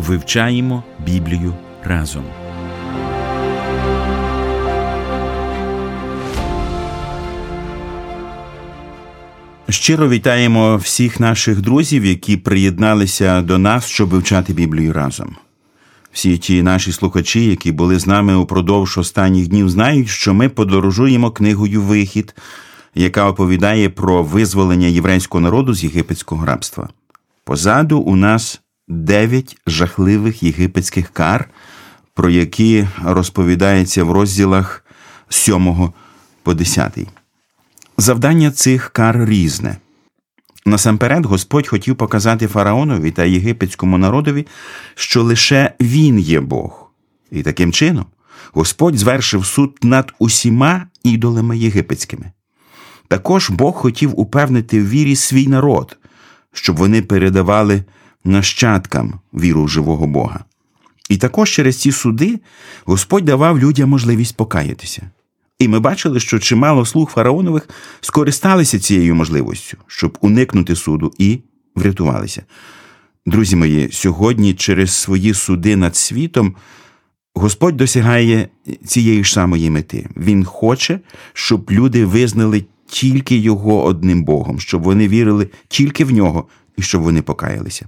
Вивчаємо Біблію разом. Щиро вітаємо всіх наших друзів, які приєдналися до нас, щоб вивчати Біблію разом. Всі ті наші слухачі, які були з нами упродовж останніх днів, знають, що ми подорожуємо книгою Вихід, яка оповідає про визволення єврейського народу з єгипетського рабства. Позаду у нас дев'ять жахливих єгипетських кар, про які розповідається в розділах 7 по 10. Завдання цих кар різне. Насамперед, Господь хотів показати фараонові та єгипетському народові, що лише він є Бог. І таким чином Господь звершив суд над усіма ідолами єгипетськими. Також Бог хотів упевнити в вірі свій народ, щоб вони передавали нащадкам віру в живого Бога. І також через ці суди Господь давав людям можливість покаятися. І ми бачили, що чимало слуг фараонових скористалися цією можливістю, щоб уникнути суду і врятувалися. Друзі мої, сьогодні через свої суди над світом Господь досягає цієї ж самої мети. Він хоче, щоб люди визнали тільки Його одним Богом, щоб вони вірили тільки в нього і щоб вони покаялися.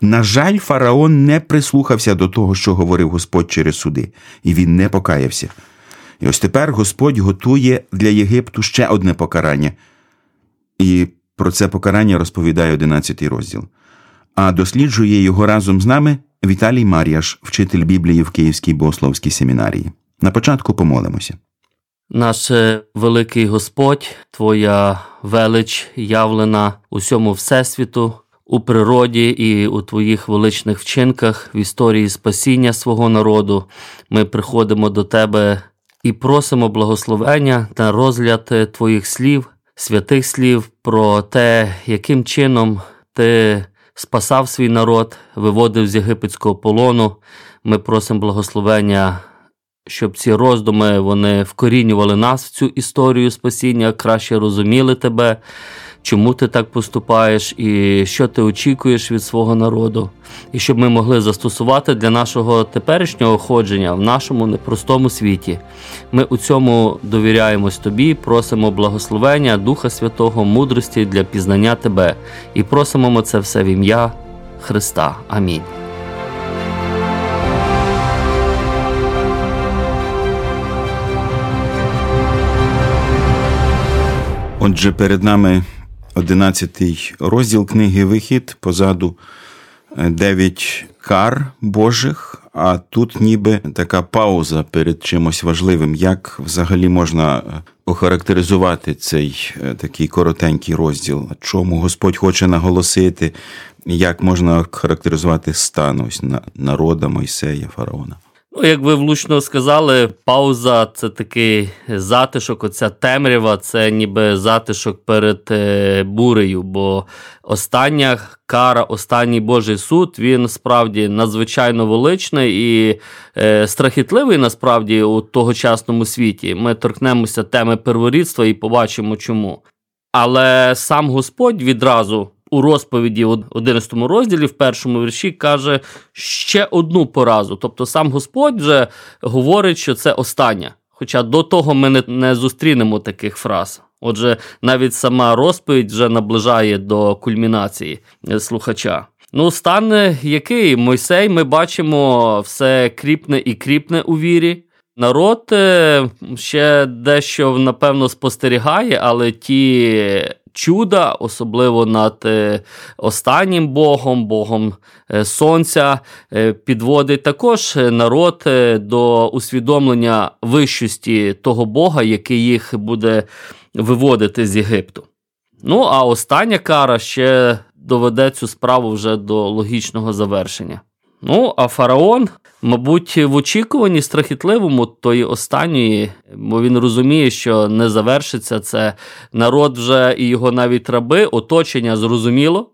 На жаль, фараон не прислухався до того, що говорив Господь через суди, і він не покаявся. І ось тепер Господь готує для Єгипту ще одне покарання. І про це покарання розповідає 11 розділ. А досліджує його разом з нами Віталій Мар'яш, вчитель Біблії в Київській богословській семінарії. На початку помолимося. Наш великий Господь, Твоя велич явлена усьому Всесвіту, у природі і у Твоїх величних вчинках в історії спасіння свого народу. Ми приходимо до Тебе і просимо благословення на розгляд Твоїх слів, святих слів про те, яким чином Ти спасав свій народ, виводив з єгипетського полону. Ми просимо благословення. Щоб ці роздуми вони вкорінювали нас в цю історію спасіння, краще розуміли тебе, чому ти так поступаєш, і що ти очікуєш від свого народу, і щоб ми могли застосувати для нашого теперішнього ходження в нашому непростому світі. Ми у цьому довіряємось тобі, просимо благословення Духа Святого, мудрості для пізнання тебе, і просимо це все в ім'я Христа. Амінь. Отже, перед нами одинадцятий розділ книги Вихід, позаду дев'ять кар Божих, а тут ніби така пауза перед чимось важливим. Як взагалі можна охарактеризувати цей такий коротенький розділ? Чому Господь хоче наголосити, як можна характеризувати стан ось народа Мойсея, фараона? Ну, як ви влучно сказали, пауза це такий затишок, оця темрява, це ніби затишок перед е, бурею. Бо остання кара, останній Божий суд, він справді надзвичайно величний і е, страхітливий насправді у тогочасному світі. Ми торкнемося теми перворідства і побачимо чому. Але сам Господь відразу у розповіді в 11 розділі, в першому вірші, каже ще одну поразу. Тобто сам Господь вже говорить, що це остання. Хоча до того ми не, не зустрінемо таких фраз. Отже, навіть сама розповідь вже наближає до кульмінації слухача. Ну, стан який Мойсей, ми бачимо, все кріпне і кріпне у вірі. Народ е, ще дещо напевно спостерігає, але ті чуда, особливо над е, останнім Богом, Богом е, Сонця, е, підводить також народ до усвідомлення вищості того Бога, який їх буде виводити з Єгипту. Ну, а остання кара ще доведе цю справу вже до логічного завершення. Ну, а фараон, мабуть, в очікуванні страхітливому тої останньої, бо він розуміє, що не завершиться це. Народ вже і його навіть раби, оточення зрозуміло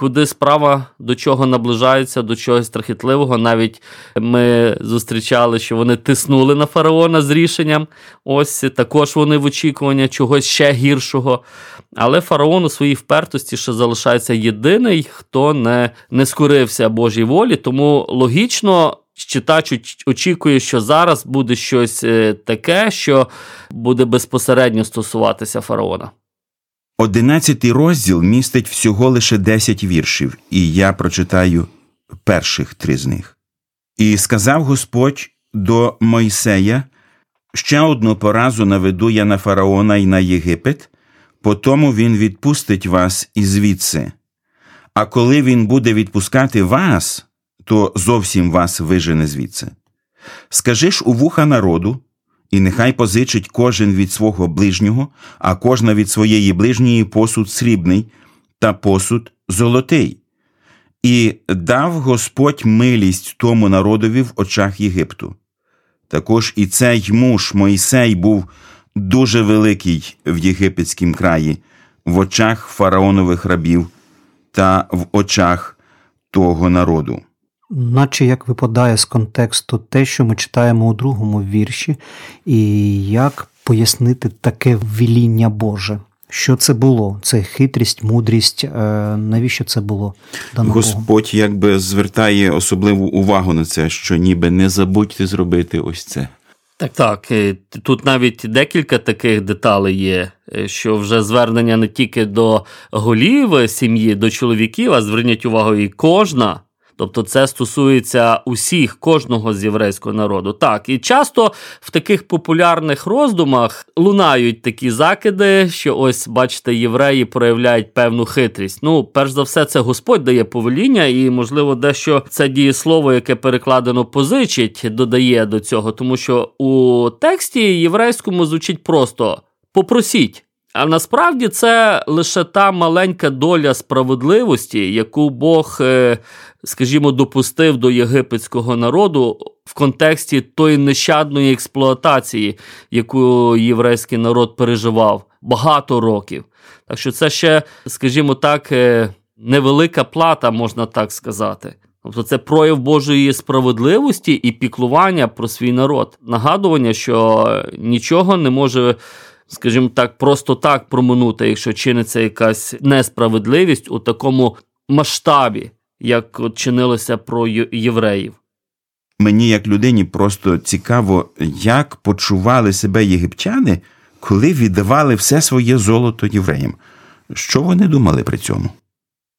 куди справа до чого наближається, до чогось страхітливого. Навіть ми зустрічали, що вони тиснули на фараона з рішенням. Ось також вони в очікуванні чогось ще гіршого. Але фараон у своїй впертості ще залишається єдиний, хто не, не скорився Божій волі, тому логічно. Читач очікує, що зараз буде щось е, таке, що буде безпосередньо стосуватися фараона. Одинадцятий розділ містить всього лише десять віршів, і я прочитаю перших три з них. І сказав Господь до Мойсея ще одну поразу наведу я на фараона і на Єгипет, потому він відпустить вас і звідси. А коли він буде відпускати вас, то зовсім вас вижене звідси. Скажи ж у вуха народу, і нехай позичить кожен від свого ближнього, а кожна від своєї ближньої посуд срібний та посуд золотий. І дав Господь милість тому народові в очах Єгипту. Також і цей муж Мойсей був дуже великий в єгипетськім краї, в очах фараонових рабів та в очах того народу наче як випадає з контексту те, що ми читаємо у другому вірші, і як пояснити таке ввіління Боже. Що це було? Це хитрість, мудрість. Е, навіщо це було? дано Господь якби звертає особливу увагу на це, що ніби не забудьте зробити ось це. Так, так. Тут навіть декілька таких деталей є, е, що вже звернення не тільки до голів сім'ї, до чоловіків, а зверніть увагу, і кожна Тобто це стосується усіх, кожного з єврейського народу. Так, і часто в таких популярних роздумах лунають такі закиди, що ось, бачите, євреї проявляють певну хитрість. Ну, перш за все, це Господь дає повеління, і, можливо, дещо це дієслово, яке перекладено позичить, додає до цього, тому що у тексті єврейському звучить просто попросіть. А насправді це лише та маленька доля справедливості, яку Бог, е, скажімо, допустив до єгипетського народу в контексті тої нещадної експлуатації, яку єврейський народ переживав багато років. Так що це ще, скажімо так, е, невелика плата, можна так сказати. Тобто це прояв Божої справедливості і піклування про свій народ. Нагадування, що нічого не може скажімо так, просто так проминути, якщо чиниться якась несправедливість у такому масштабі, як от чинилося про євреїв. Мені, як людині, просто цікаво, як почували себе єгиптяни, коли віддавали все своє золото євреям. Що вони думали при цьому?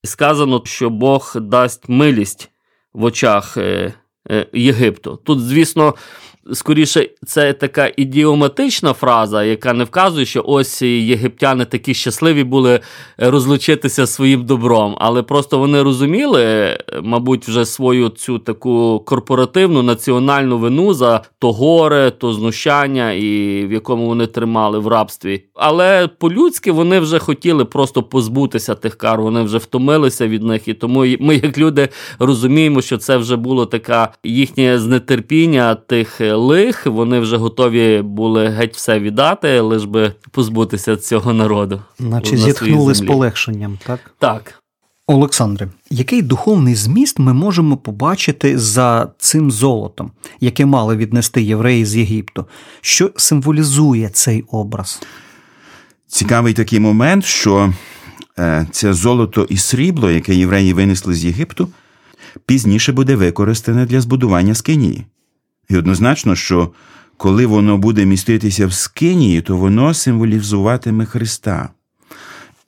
Сказано, що Бог дасть милість в очах е, Єгипту. Тут, звісно, скоріше, це така ідіоматична фраза, яка не вказує, що ось єгиптяни такі щасливі були розлучитися своїм добром, але просто вони розуміли, мабуть, вже свою цю таку корпоративну національну вину за то горе, то знущання, і в якому вони тримали в рабстві. Але по-людськи вони вже хотіли просто позбутися тих кар, вони вже втомилися від них, і тому ми, як люди, розуміємо, що це вже було така їхнє знетерпіння тих лих, вони вже готові були геть все віддати, лиш би позбутися цього народу. Наче зітхнули з полегшенням, так? Так. Олександре, який духовний зміст ми можемо побачити за цим золотом, яке мали віднести євреї з Єгипту? Що символізує цей образ? Цікавий такий момент, що е, це золото і срібло, яке євреї винесли з Єгипту, пізніше буде використане для збудування скинії. І однозначно, що коли воно буде міститися в скинії, то воно символізуватиме Христа.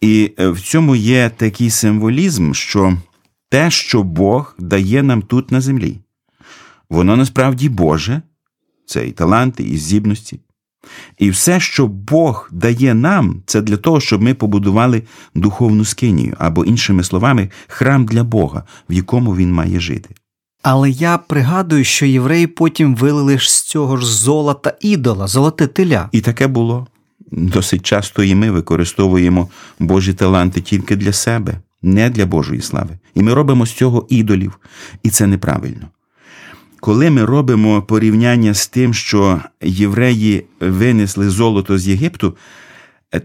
І е, в цьому є такий символізм, що те, що Бог дає нам тут на землі, воно насправді Боже, це і таланти, і здібності. І все, що Бог дає нам, це для того, щоб ми побудували духовну скинію, або, іншими словами, храм для Бога, в якому він має жити. Але я пригадую, що євреї потім вилили ж з цього ж золота ідола, золоте теля. І таке було. Досить часто і ми використовуємо Божі таланти тільки для себе, не для Божої слави. І ми робимо з цього ідолів, і це неправильно. Коли ми робимо порівняння з тим, що євреї винесли золото з Єгипту,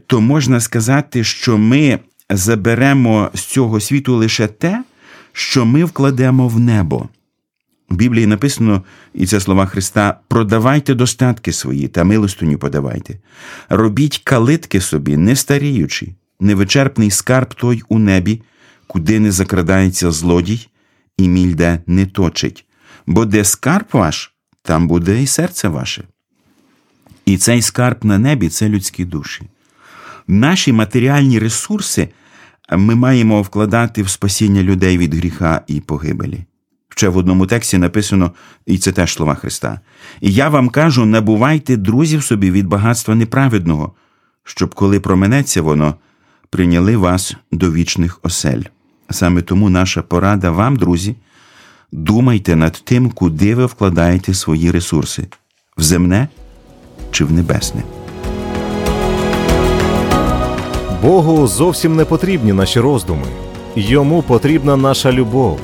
то можна сказати, що ми заберемо з цього світу лише те, що ми вкладемо в небо. В Біблії написано, і це слова Христа: продавайте достатки свої та милостиню подавайте, робіть калитки собі, не старіючи, невичерпний скарб той у небі, куди не закрадається злодій, і мільде не точить. Бо де скарб ваш, там буде і серце ваше. І цей скарб на небі це людські душі. Наші матеріальні ресурси ми маємо вкладати в спасіння людей від гріха і погибелі. Ще в одному тексті написано, і це теж слова Христа. І я вам кажу: набувайте друзів собі від багатства неправедного, щоб, коли променеться воно, прийняли вас до вічних осель. Саме тому наша порада вам, друзі, думайте над тим, куди ви вкладаєте свої ресурси в земне чи в небесне. Богу зовсім не потрібні наші роздуми. Йому потрібна наша любов.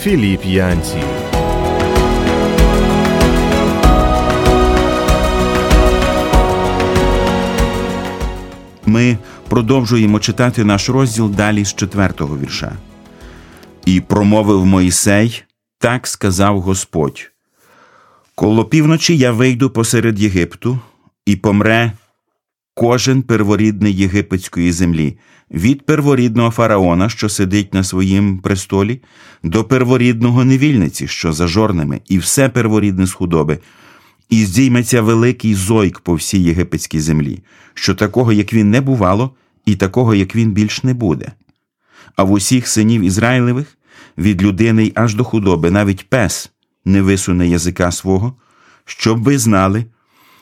Філіп Янці. Ми продовжуємо читати наш розділ далі з четвертого вірша. І промовив Моїсей, так сказав Господь. Коло півночі я вийду посеред Єгипту, і помре кожен перворідний єгипетської землі, від перворідного фараона, що сидить на своїм престолі, до перворідного невільниці, що за жорнами, і все перворідне з худоби, і здійметься великий зойк по всій єгипетській землі, що такого, як він не бувало, і такого, як він більш не буде. А в усіх синів Ізраїлевих від людини аж до худоби, навіть пес не висуне язика свого, щоб ви знали,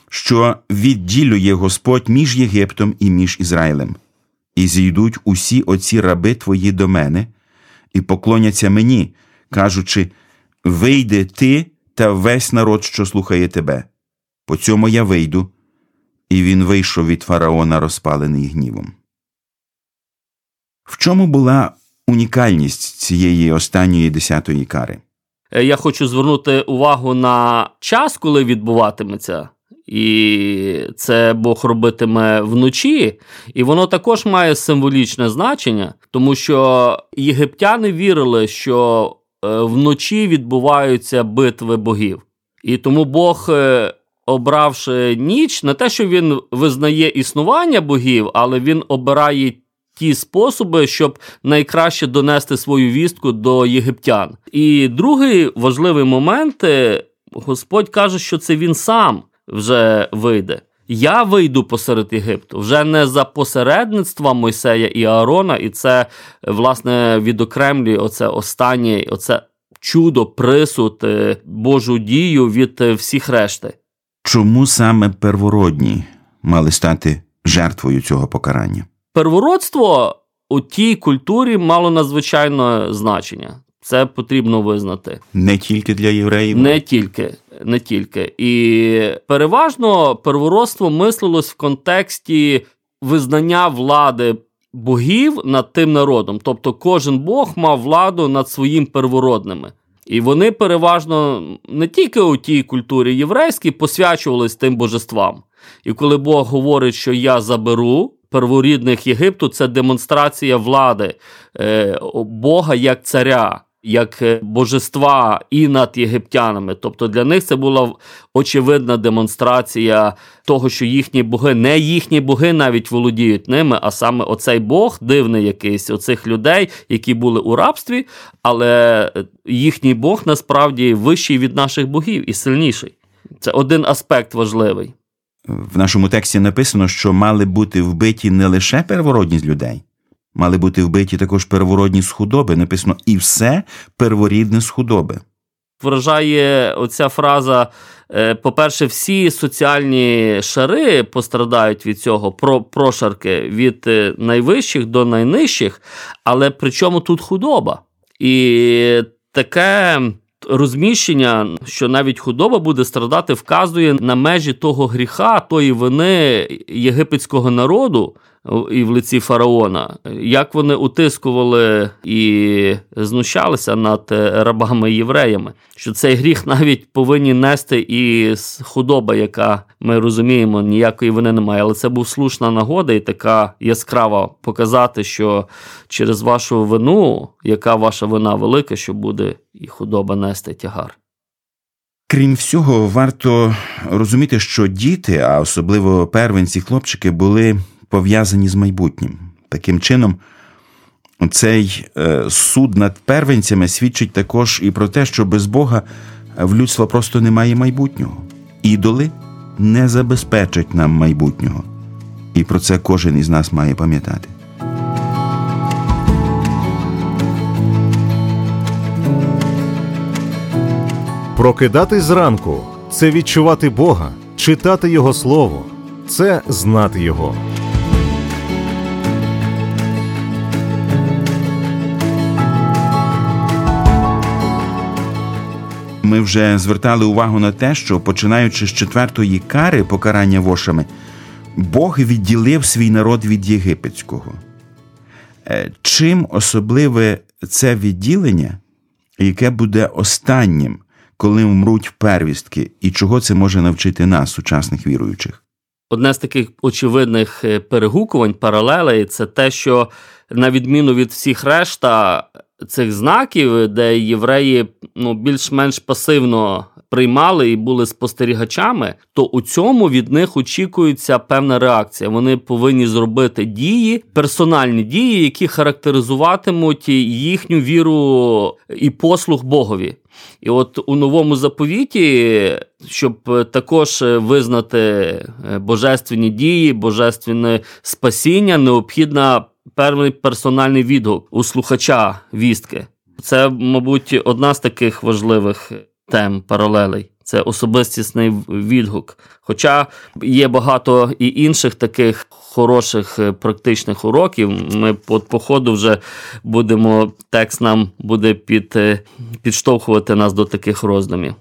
що відділює Господь між Єгиптом і між Ізраїлем, і зійдуть усі оці раби твої до мене, і поклоняться мені, кажучи: Вийди ти та весь народ, що слухає тебе. По цьому я вийду, і він вийшов від фараона, розпалений гнівом. В чому була унікальність цієї останньої десятої кари? Е, Я хочу звернути увагу на час, коли відбуватиметься. І це Бог робитиме вночі, і воно також має символічне значення, тому що єгиптяни вірили, що е, вночі відбуваються битви богів. І тому Бог, е, обравши ніч, не те, що він визнає існування богів, але він обирає ті способи, щоб найкраще донести свою вістку до єгиптян. І другий важливий момент е, Господь каже, що це він сам вже вийде. Я вийду посеред Єгипту вже не за посередництва Мойсея і Аарона, і це власне відокремлює оце останнє, оце чудо, присуд, е, Божу дію від е, всіх решти. Чому саме первородні мали стати жертвою цього покарання? Первородство у тій культурі мало надзвичайне значення. Це потрібно визнати. Не тільки для євреїв, Не тільки, не тільки. І переважно первородство мислилось в контексті визнання влади богів над тим народом. Тобто кожен бог мав владу над своїм первородними. І вони переважно не тільки у тій культурі єврейській посвячувались тим божествам. І коли Бог говорить, що я заберу перворідних Єгипту, це демонстрація влади е, Бога як царя, як е, божества і над єгиптянами. Тобто для них це була очевидна демонстрація того, що їхні боги, не їхні боги навіть володіють ними, а саме оцей Бог, дивний якийсь оцих людей, які були у рабстві, але їхній Бог насправді вищий від наших богів і сильніший. Це один аспект важливий. В нашому тексті написано, що мали бути вбиті не лише первородні з людей, мали бути вбиті також первородні з худоби. Написано і все перворідне з худоби. Вражає оця фраза. е, По-перше, всі соціальні шари пострадають від цього про прошарки від е, найвищих до найнижчих, але при чому тут худоба? І таке розміщення, що навіть худоба буде страдати, вказує на межі того гріха, тої вини єгипетського народу, і в лиці фараона, як вони утискували і знущалися над рабами євреями, що цей гріх навіть повинні нести і худоба, яка ми розуміємо, ніякої вини немає. Але це був слушна нагода і така яскрава показати, що через вашу вину, яка ваша вина велика, що буде і худоба нести тягар. Крім всього, варто розуміти, що діти, а особливо первенці хлопчики, були пов'язані з майбутнім. Таким чином, цей е, суд над первенцями свідчить також і про те, що без Бога в людства просто немає майбутнього. Ідоли не забезпечать нам майбутнього. І про це кожен із нас має пам'ятати. Прокидатись зранку це відчувати Бога, читати Його Слово, це знати Його. Ми вже звертали увагу на те, що починаючи з четвертої кари покарання вошами, Бог відділив свій народ від єгипетського. Е, чим особливе це відділення, яке буде останнім, коли вмруть первістки, і чого це може навчити нас, сучасних віруючих? Одне з таких очевидних е, перегукувань, паралелей, це те, що на відміну від всіх решта цих знаків, де євреї ну, більш-менш пасивно приймали і були спостерігачами, то у цьому від них очікується певна реакція. Вони повинні зробити дії, персональні дії, які характеризуватимуть їхню віру і послуг Богові. І от у новому заповіті, щоб також визнати божественні дії, божественне спасіння, необхідна певний персональний відгук у слухача вістки. Це, мабуть, одна з таких важливих тем паралелей. Це особистісний відгук. Хоча є багато і інших таких хороших практичних уроків. Ми по, по ходу вже будемо, текст нам буде під, підштовхувати нас до таких роздумів.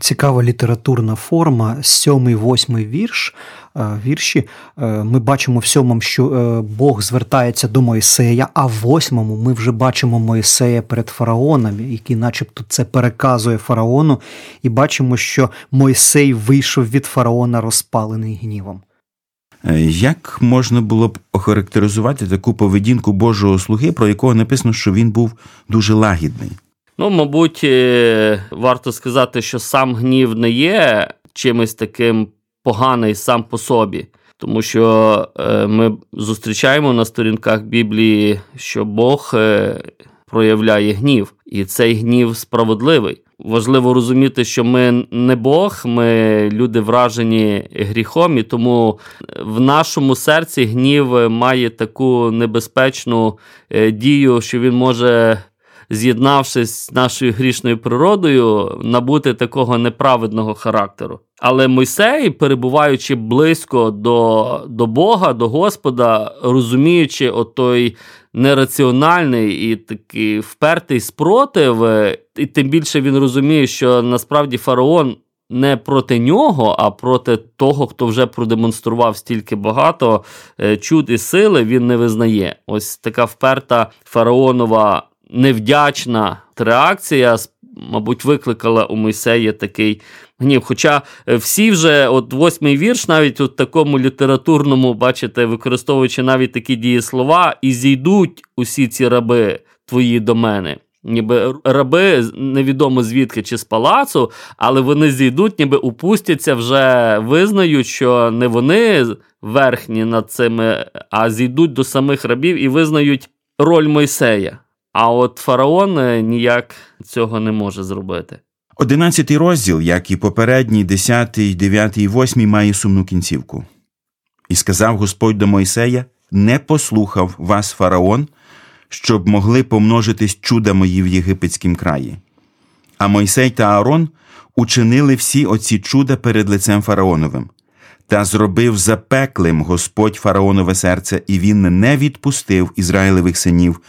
Цікава літературна форма, сьомий, восьмий вірш. Е, вірші е, ми бачимо в сьомому, що е, Бог звертається до Моїсея, а в восьмому ми вже бачимо Моїсея перед фараоном, який, начебто, це переказує фараону, і бачимо, що Мойсей вийшов від фараона розпалений гнівом. Як можна було б охарактеризувати таку поведінку Божого слуги, про якого написано, що він був дуже лагідний? Ну, мабуть, варто сказати, що сам гнів не є чимось таким поганий сам по собі. Тому що е, ми зустрічаємо на сторінках Біблії, що Бог е, проявляє гнів, і цей гнів справедливий. Важливо розуміти, що ми не Бог, ми люди вражені гріхом, і тому в нашому серці гнів має таку небезпечну е, дію, що він може з'єднавшись з нашою грішною природою, набути такого неправедного характеру. Але Мойсей, перебуваючи близько до до Бога, до Господа, розуміючи отой нераціональний і такий впертий спротив, і тим більше він розуміє, що насправді фараон. Не проти нього, а проти того, хто вже продемонстрував стільки багато е, чуд і сили, він не визнає. Ось така вперта фараонова невдячна реакція, мабуть, викликала у Мойсея такий гнів. Хоча е, всі вже, от восьмий вірш, навіть у такому літературному, бачите, використовуючи навіть такі дієслова, і зійдуть усі ці раби твої до мене. Ніби раби невідомо звідки чи з палацу, але вони зійдуть, ніби упустяться, вже визнають, що не вони верхні над цими, а зійдуть до самих рабів і визнають роль Мойсея. А от фараон е, ніяк цього не може зробити. Одинадцятий розділ, як і попередній, десятий, дев'ятий восьмий, має сумну кінцівку. І сказав Господь до Мойсея: Не послухав вас фараон, щоб могли помножитись чуда мої в єгипетськім краї. А Мойсей та Аарон учинили всі оці чуда перед лицем фараоновим, та зробив запеклим Господь фараонове серце, і він не відпустив Ізраїлевих синів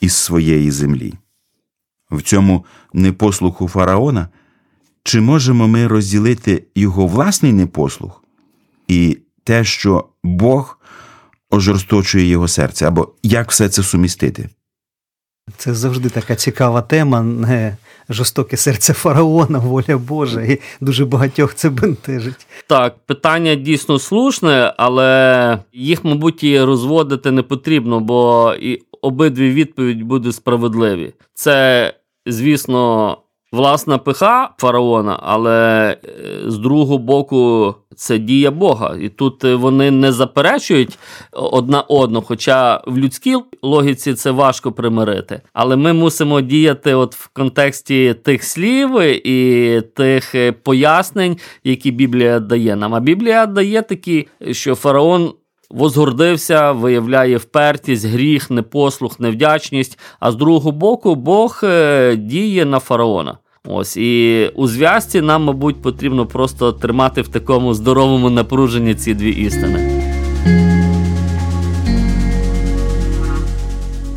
із своєї землі. В цьому непослуху фараона чи можемо ми розділити його власний непослух і те, що Бог ожорсточує його серце, або як все це сумістити? Це завжди така цікава тема, не жорстоке серце фараона, воля Божа, і дуже багатьох це бентежить. Так, питання дійсно слушне, але їх, мабуть, і розводити не потрібно, бо і обидві відповіді будуть справедливі. Це, звісно, власна пиха фараона, але е, з другого боку це дія Бога. І тут е, вони не заперечують одна одну, хоча в людській логіці це важко примирити. Але ми мусимо діяти от в контексті тих слів і тих е, пояснень, які Біблія дає нам. А Біблія дає такі, що фараон. Возгордився, виявляє впертість, гріх, непослух, невдячність. А з другого боку, Бог діє на фараона. Ось і у зв'язці нам, мабуть, потрібно просто тримати в такому здоровому напруженні ці дві істини.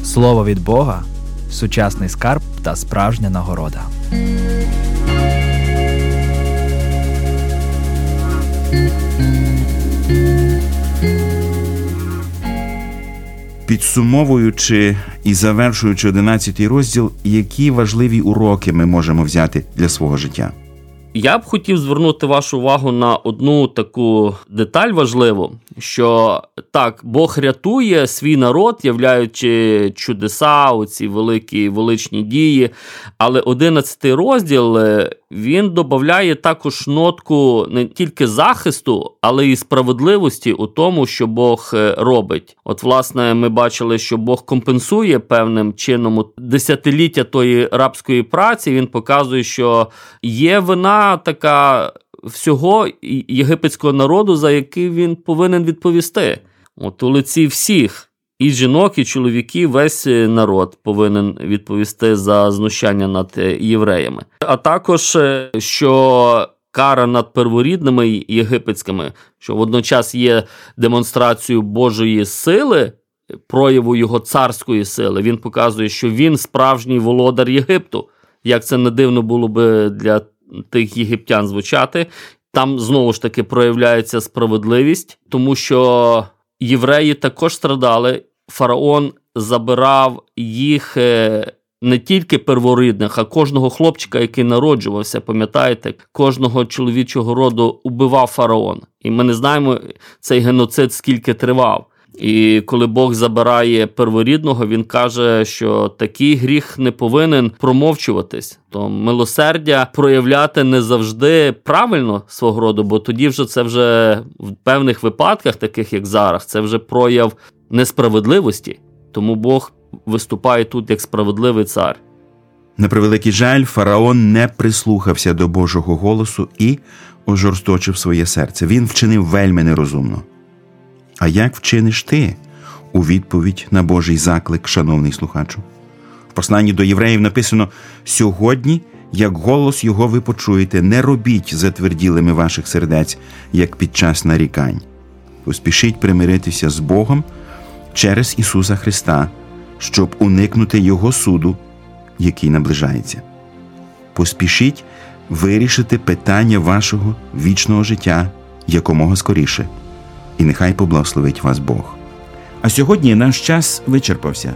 Слово від Бога, сучасний скарб та справжня нагорода. Підсумовуючи і завершуючи 11 розділ, які важливі уроки ми можемо взяти для свого життя? Я б хотів звернути вашу увагу на одну таку деталь важливу, що так, Бог рятує свій народ, являючи чудеса, оці великі величні дії. Але 11 розділ е, він додає також нотку не тільки захисту, але й справедливості у тому, що Бог е, робить. От, власне, ми бачили, що Бог компенсує певним чином десятиліття тої рабської праці. Він показує, що є вина така всього єгипетського народу, за який він повинен відповісти. От у лиці всіх. І жінок, і чоловіків, весь народ повинен відповісти за знущання над євреями. А також е, що кара над перворідними єгипетськими, що водночас є демонстрацією Божої сили, прояву його царської сили. Він показує, що він справжній володар Єгипту. Як це не дивно було би для тих єгиптян звучати. Там знову ж таки проявляється справедливість, тому що євреї також страдали. Фараон забирав їх е, не тільки перворідних, а кожного хлопчика, який народжувався. Пам'ятаєте, кожного чоловічого роду убивав фараон. І ми не знаємо цей геноцид, скільки тривав. І коли Бог забирає перворідного, він каже, що такий гріх не повинен промовчуватись. То милосердя проявляти не завжди правильно свого роду, бо тоді вже це вже в певних випадках, таких як зараз, це вже прояв несправедливості. Тому Бог виступає тут як справедливий цар. На превеликий жаль, фараон не прислухався до Божого голосу і ожорсточив своє серце. Він вчинив вельми нерозумно. А як вчиниш ти у відповідь на Божий заклик, шановний слухачу? В посланні до євреїв написано: сьогодні, як голос його ви почуєте, не робіть затверділими ваших сердець, як під час нарікань. Поспішіть примиритися з Богом через Ісуса Христа, щоб уникнути Його суду, який наближається. Поспішіть вирішити питання вашого вічного життя якомога скоріше і нехай поблагословить вас Бог. А сьогодні наш час вичерпався.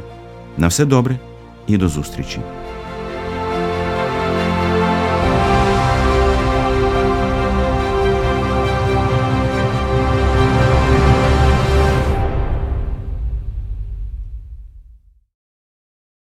На все добре і до зустрічі!